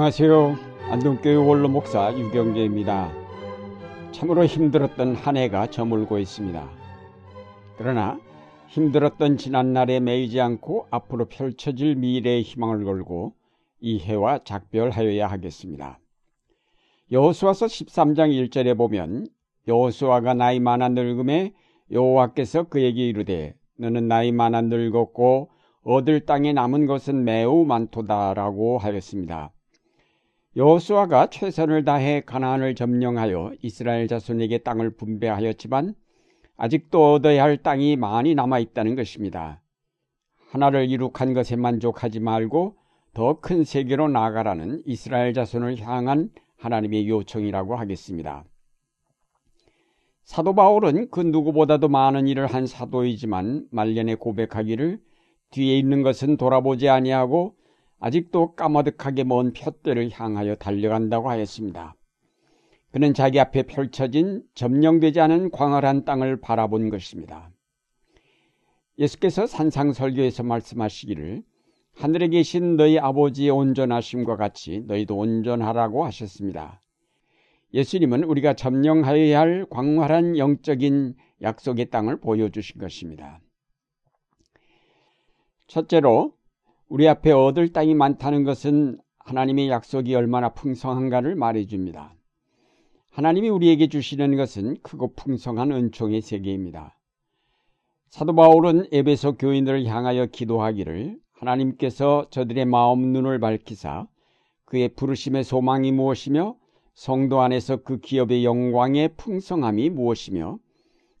안녕하세요. 안동교회 원로 목사 유경재입니다. 참으로 힘들었던 한 해가 저물고 있습니다. 그러나 힘들었던 지난날에 매이지 않고 앞으로 펼쳐질 미래의 희망을 걸고 이 해와 작별하여야 하겠습니다. 여호수아서 13장 1절에 보면 여호수아가 나이 많아 늙음에 여호와께서 그에게 이르되 너는 나이 많아 늙었고 얻을 땅에 남은 것은 매우 많도다라고 하였습니다. 여호수아가 최선을 다해 가나안을 점령하여 이스라엘 자손에게 땅을 분배하였지만 아직도 얻어야 할 땅이 많이 남아 있다는 것입니다. 하나를 이룩한 것에 만족하지 말고 더 큰 세계로 나아가라는 이스라엘 자손을 향한 하나님의 요청이라고 하겠습니다. 사도 바울은 그 누구보다도 많은 일을 한 사도이지만 말년에 고백하기를 뒤에 있는 것은 돌아보지 아니하고 아직도 까마득하게 먼 푯대를 향하여 달려간다고 하였습니다. 그는 자기 앞에 펼쳐진 점령되지 않은 광활한 땅을 바라본 것입니다. 예수께서 산상설교에서 말씀하시기를 하늘에 계신 너희 아버지의 온전하심과 같이 너희도 온전하라고 하셨습니다. 예수님은 우리가 점령하여야 할 광활한 영적인 약속의 땅을 보여주신 것입니다. 첫째로 우리 앞에 얻을 땅이 많다는 것은 하나님의 약속이 얼마나 풍성한가를 말해줍니다. 하나님이 우리에게 주시는 것은 크고 풍성한 은총의 세계입니다. 사도 바울은 에베소 교인들을 향하여 기도하기를 하나님께서 저들의 마음 눈을 밝히사 그의 부르심의 소망이 무엇이며 성도 안에서 그 기업의 영광의 풍성함이 무엇이며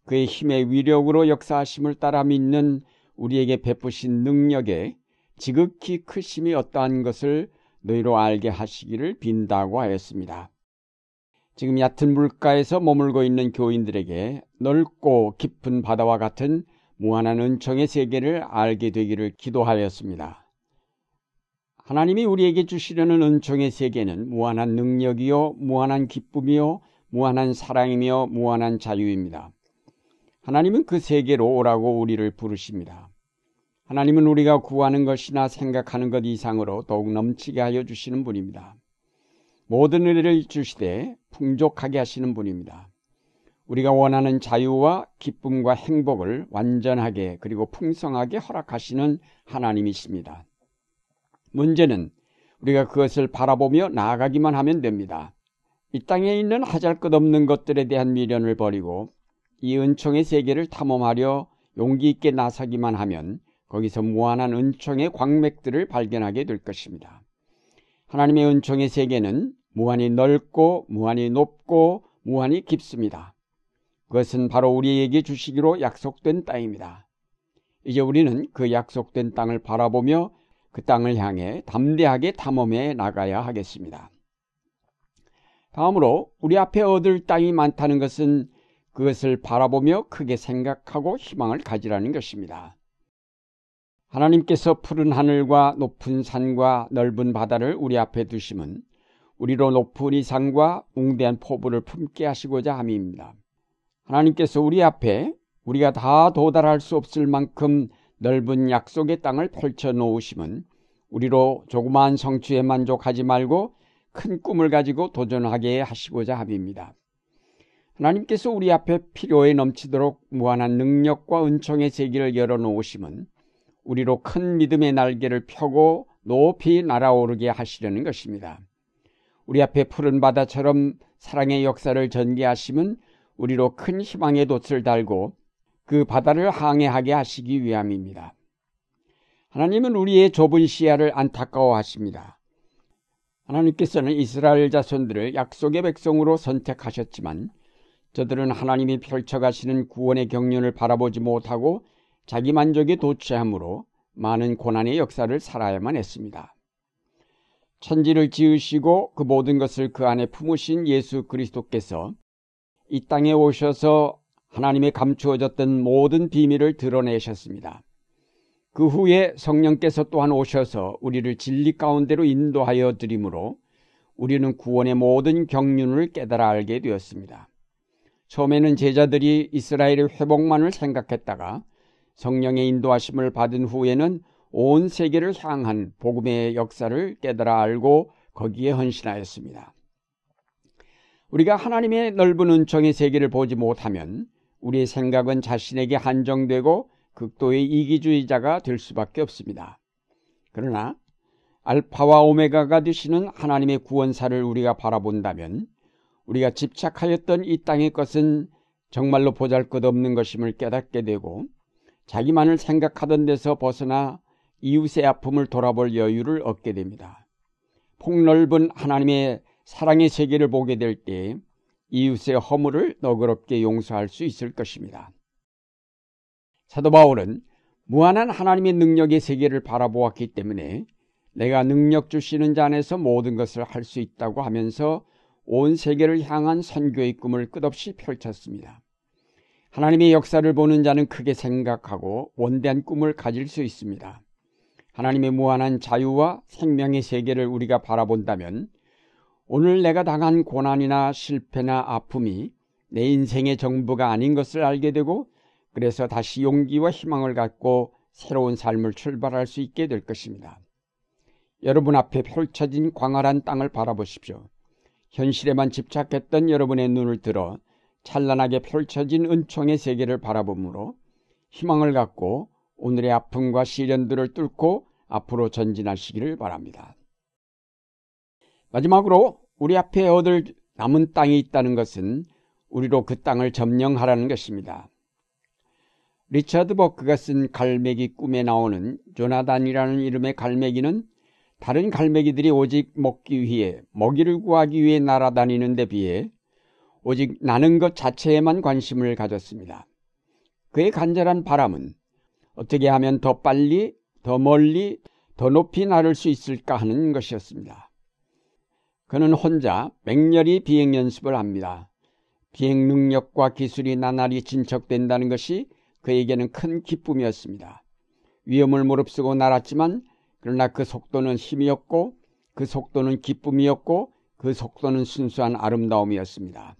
그의 힘의 위력으로 역사하심을 따라 믿는 우리에게 베푸신 능력에 지극히 크심이 어떠한 것을 너희로 알게 하시기를 빈다고 하였습니다. 지금 얕은 물가에서 머물고 있는 교인들에게 넓고 깊은 바다와 같은 무한한 은총의 세계를 알게 되기를 기도하였습니다. 하나님이 우리에게 주시려는 은총의 세계는 무한한 능력이요, 무한한 기쁨이요, 무한한 사랑이며 무한한 자유입니다. 하나님은 그 세계로 오라고 우리를 부르십니다. 하나님은 우리가 구하는 것이나 생각하는 것 이상으로 더욱 넘치게 하여 주시는 분입니다. 모든 은혜를 주시되 풍족하게 하시는 분입니다. 우리가 원하는 자유와 기쁨과 행복을 완전하게 그리고 풍성하게 허락하시는 하나님이십니다. 문제는 우리가 그것을 바라보며 나아가기만 하면 됩니다. 이 땅에 있는 하잘 것 없는 것들에 대한 미련을 버리고 이 은총의 세계를 탐험하려 용기 있게 나서기만 하면 거기서 무한한 은총의 광맥들을 발견하게 될 것입니다. 하나님의 은총의 세계는 무한히 넓고 무한히 높고 무한히 깊습니다. 그것은 바로 우리에게 주시기로 약속된 땅입니다. 이제 우리는 그 약속된 땅을 바라보며 그 땅을 향해 담대하게 탐험해 나가야 하겠습니다. 다음으로 우리 앞에 얻을 땅이 많다는 것은 그것을 바라보며 크게 생각하고 희망을 가지라는 것입니다. 하나님께서 푸른 하늘과 높은 산과 넓은 바다를 우리 앞에 두심은 우리로 높은 이 산과 웅대한 포부를 품게 하시고자 함입니다. 하나님께서 우리 앞에 우리가 다 도달할 수 없을 만큼 넓은 약속의 땅을 펼쳐 놓으심은 우리로 조그마한 성취에 만족하지 말고 큰 꿈을 가지고 도전하게 하시고자 함입니다. 하나님께서 우리 앞에 필요에 넘치도록 무한한 능력과 은총의 세계를 열어 놓으심은 우리로 큰 믿음의 날개를 펴고 높이 날아오르게 하시려는 것입니다. 우리 앞에 푸른 바다처럼 사랑의 역사를 전개하심은 우리로 큰 희망의 돛을 달고 그 바다를 항해하게 하시기 위함입니다. 하나님은 우리의 좁은 시야를 안타까워하십니다. 하나님께서는 이스라엘 자손들을 약속의 백성으로 선택하셨지만 저들은 하나님이 펼쳐가시는 구원의 경륜을 바라보지 못하고 자기 만족에 도취함으로 많은 고난의 역사를 살아야만 했습니다. 천지를 지으시고 그 모든 것을 그 안에 품으신 예수 그리스도께서 이 땅에 오셔서 하나님의 감추어졌던 모든 비밀을 드러내셨습니다. 그 후에 성령께서 또한 오셔서 우리를 진리 가운데로 인도하여 드림으로 우리는 구원의 모든 경륜을 깨달아 알게 되었습니다. 처음에는 제자들이 이스라엘의 회복만을 생각했다가 성령의 인도하심을 받은 후에는 온 세계를 향한 복음의 역사를 깨달아 알고 거기에 헌신하였습니다. 우리가 하나님의 넓은 은총의 세계를 보지 못하면 우리의 생각은 자신에게 한정되고 극도의 이기주의자가 될 수밖에 없습니다. 그러나 알파와 오메가가 되시는 하나님의 구원사를 우리가 바라본다면 우리가 집착하였던 이 땅의 것은 정말로 보잘 것 없는 것임을 깨닫게 되고 자기만을 생각하던 데서 벗어나 이웃의 아픔을 돌아볼 여유를 얻게 됩니다. 폭넓은 하나님의 사랑의 세계를 보게 될 때 이웃의 허물을 너그럽게 용서할 수 있을 것입니다. 사도 바울은 무한한 하나님의 능력의 세계를 바라보았기 때문에 내가 능력 주시는 자 안에서 모든 것을 할 수 있다고 하면서 온 세계를 향한 선교의 꿈을 끝없이 펼쳤습니다. 하나님의 역사를 보는 자는 크게 생각하고 원대한 꿈을 가질 수 있습니다. 하나님의 무한한 자유와 생명의 세계를 우리가 바라본다면 오늘 내가 당한 고난이나 실패나 아픔이 내 인생의 전부가 아닌 것을 알게 되고 그래서 다시 용기와 희망을 갖고 새로운 삶을 출발할 수 있게 될 것입니다. 여러분 앞에 펼쳐진 광활한 땅을 바라보십시오. 현실에만 집착했던 여러분의 눈을 들어 찬란하게 펼쳐진 은총의 세계를 바라보므로 희망을 갖고 오늘의 아픔과 시련들을 뚫고 앞으로 전진하시기를 바랍니다. 마지막으로 우리 앞에 얻을 남은 땅이 있다는 것은 우리로 그 땅을 점령하라는 것입니다. 리처드 버크가 쓴 갈매기 꿈에 나오는 조나단이라는 이름의 갈매기는 다른 갈매기들이 오직 먹기 위해 먹이를 구하기 위해 날아다니는 데 비해 오직 나는 것 자체에만 관심을 가졌습니다. 그의 간절한 바람은 어떻게 하면 더 빨리, 더 멀리, 더 높이 나를 수 있을까 하는 것이었습니다. 그는 혼자 맹렬히 비행 연습을 합니다. 비행 능력과 기술이 나날이 진척된다는 것이 그에게는 큰 기쁨이었습니다. 위험을 무릅쓰고 날았지만 그러나 그 속도는 힘이었고 그 속도는 기쁨이었고 그 속도는 순수한 아름다움이었습니다.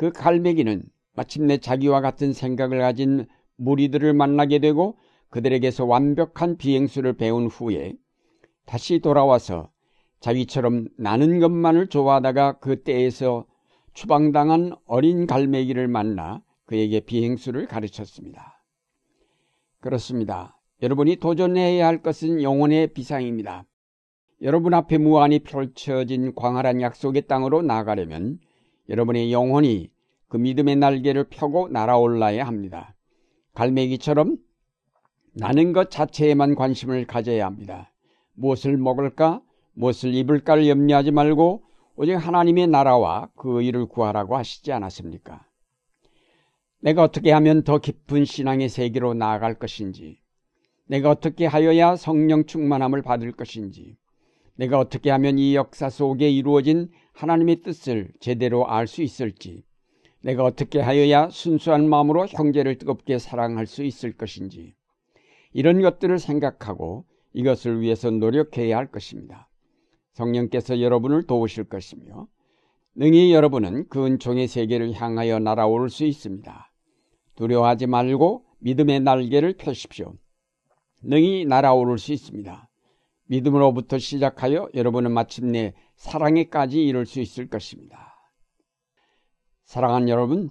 그 갈매기는 마침내 자기와 같은 생각을 가진 무리들을 만나게 되고 그들에게서 완벽한 비행수를 배운 후에 다시 돌아와서 자기처럼 나는 것만을 좋아하다가 그 때에서 추방당한 어린 갈매기를 만나 그에게 비행수를 가르쳤습니다. 그렇습니다. 여러분이 도전해야 할 것은 영혼의 비상입니다. 여러분 앞에 무한히 펼쳐진 광활한 약속의 땅으로 나가려면 여러분의 영혼이 그 믿음의 날개를 펴고 날아올라야 합니다. 갈매기처럼 나는 것 자체에만 관심을 가져야 합니다. 무엇을 먹을까, 무엇을 입을까를 염려하지 말고 오직 하나님의 나라와 그 일을 구하라고 하시지 않았습니까? 내가 어떻게 하면 더 깊은 신앙의 세계로 나아갈 것인지, 내가 어떻게 하여야 성령 충만함을 받을 것인지, 내가 어떻게 하면 이 역사 속에 이루어진 하나님의 뜻을 제대로 알 수 있을지, 내가 어떻게 하여야 순수한 마음으로 형제를 뜨겁게 사랑할 수 있을 것인지, 이런 것들을 생각하고 이것을 위해서 노력해야 할 것입니다. 성령께서 여러분을 도우실 것이며, 능히 여러분은 그 은총의 세계를 향하여 날아올 수 있습니다. 두려워하지 말고 믿음의 날개를 펴십시오. 능히 날아오를 수 있습니다. 믿음으로부터 시작하여 여러분은 마침내 사랑에까지 이룰 수 있을 것입니다. 사랑하는 여러분,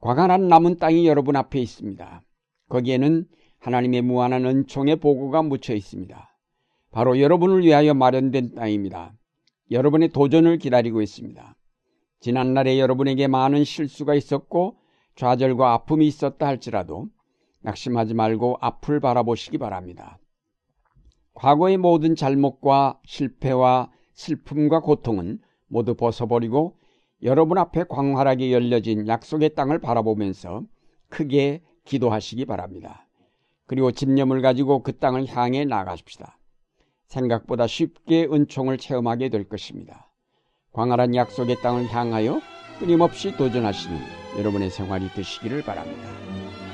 광활한 남은 땅이 여러분 앞에 있습니다. 거기에는 하나님의 무한한 은총의 보고가 묻혀 있습니다. 바로 여러분을 위하여 마련된 땅입니다. 여러분의 도전을 기다리고 있습니다. 지난날에 여러분에게 많은 실수가 있었고 좌절과 아픔이 있었다 할지라도 낙심하지 말고 앞을 바라보시기 바랍니다. 과거의 모든 잘못과 실패와 슬픔과 고통은 모두 벗어버리고 여러분 앞에 광활하게 열려진 약속의 땅을 바라보면서 크게 기도하시기 바랍니다. 그리고 집념을 가지고 그 땅을 향해 나가십시다. 생각보다 쉽게 은총을 체험하게 될 것입니다. 광활한 약속의 땅을 향하여 끊임없이 도전하시는 여러분의 생활이 되시기를 바랍니다.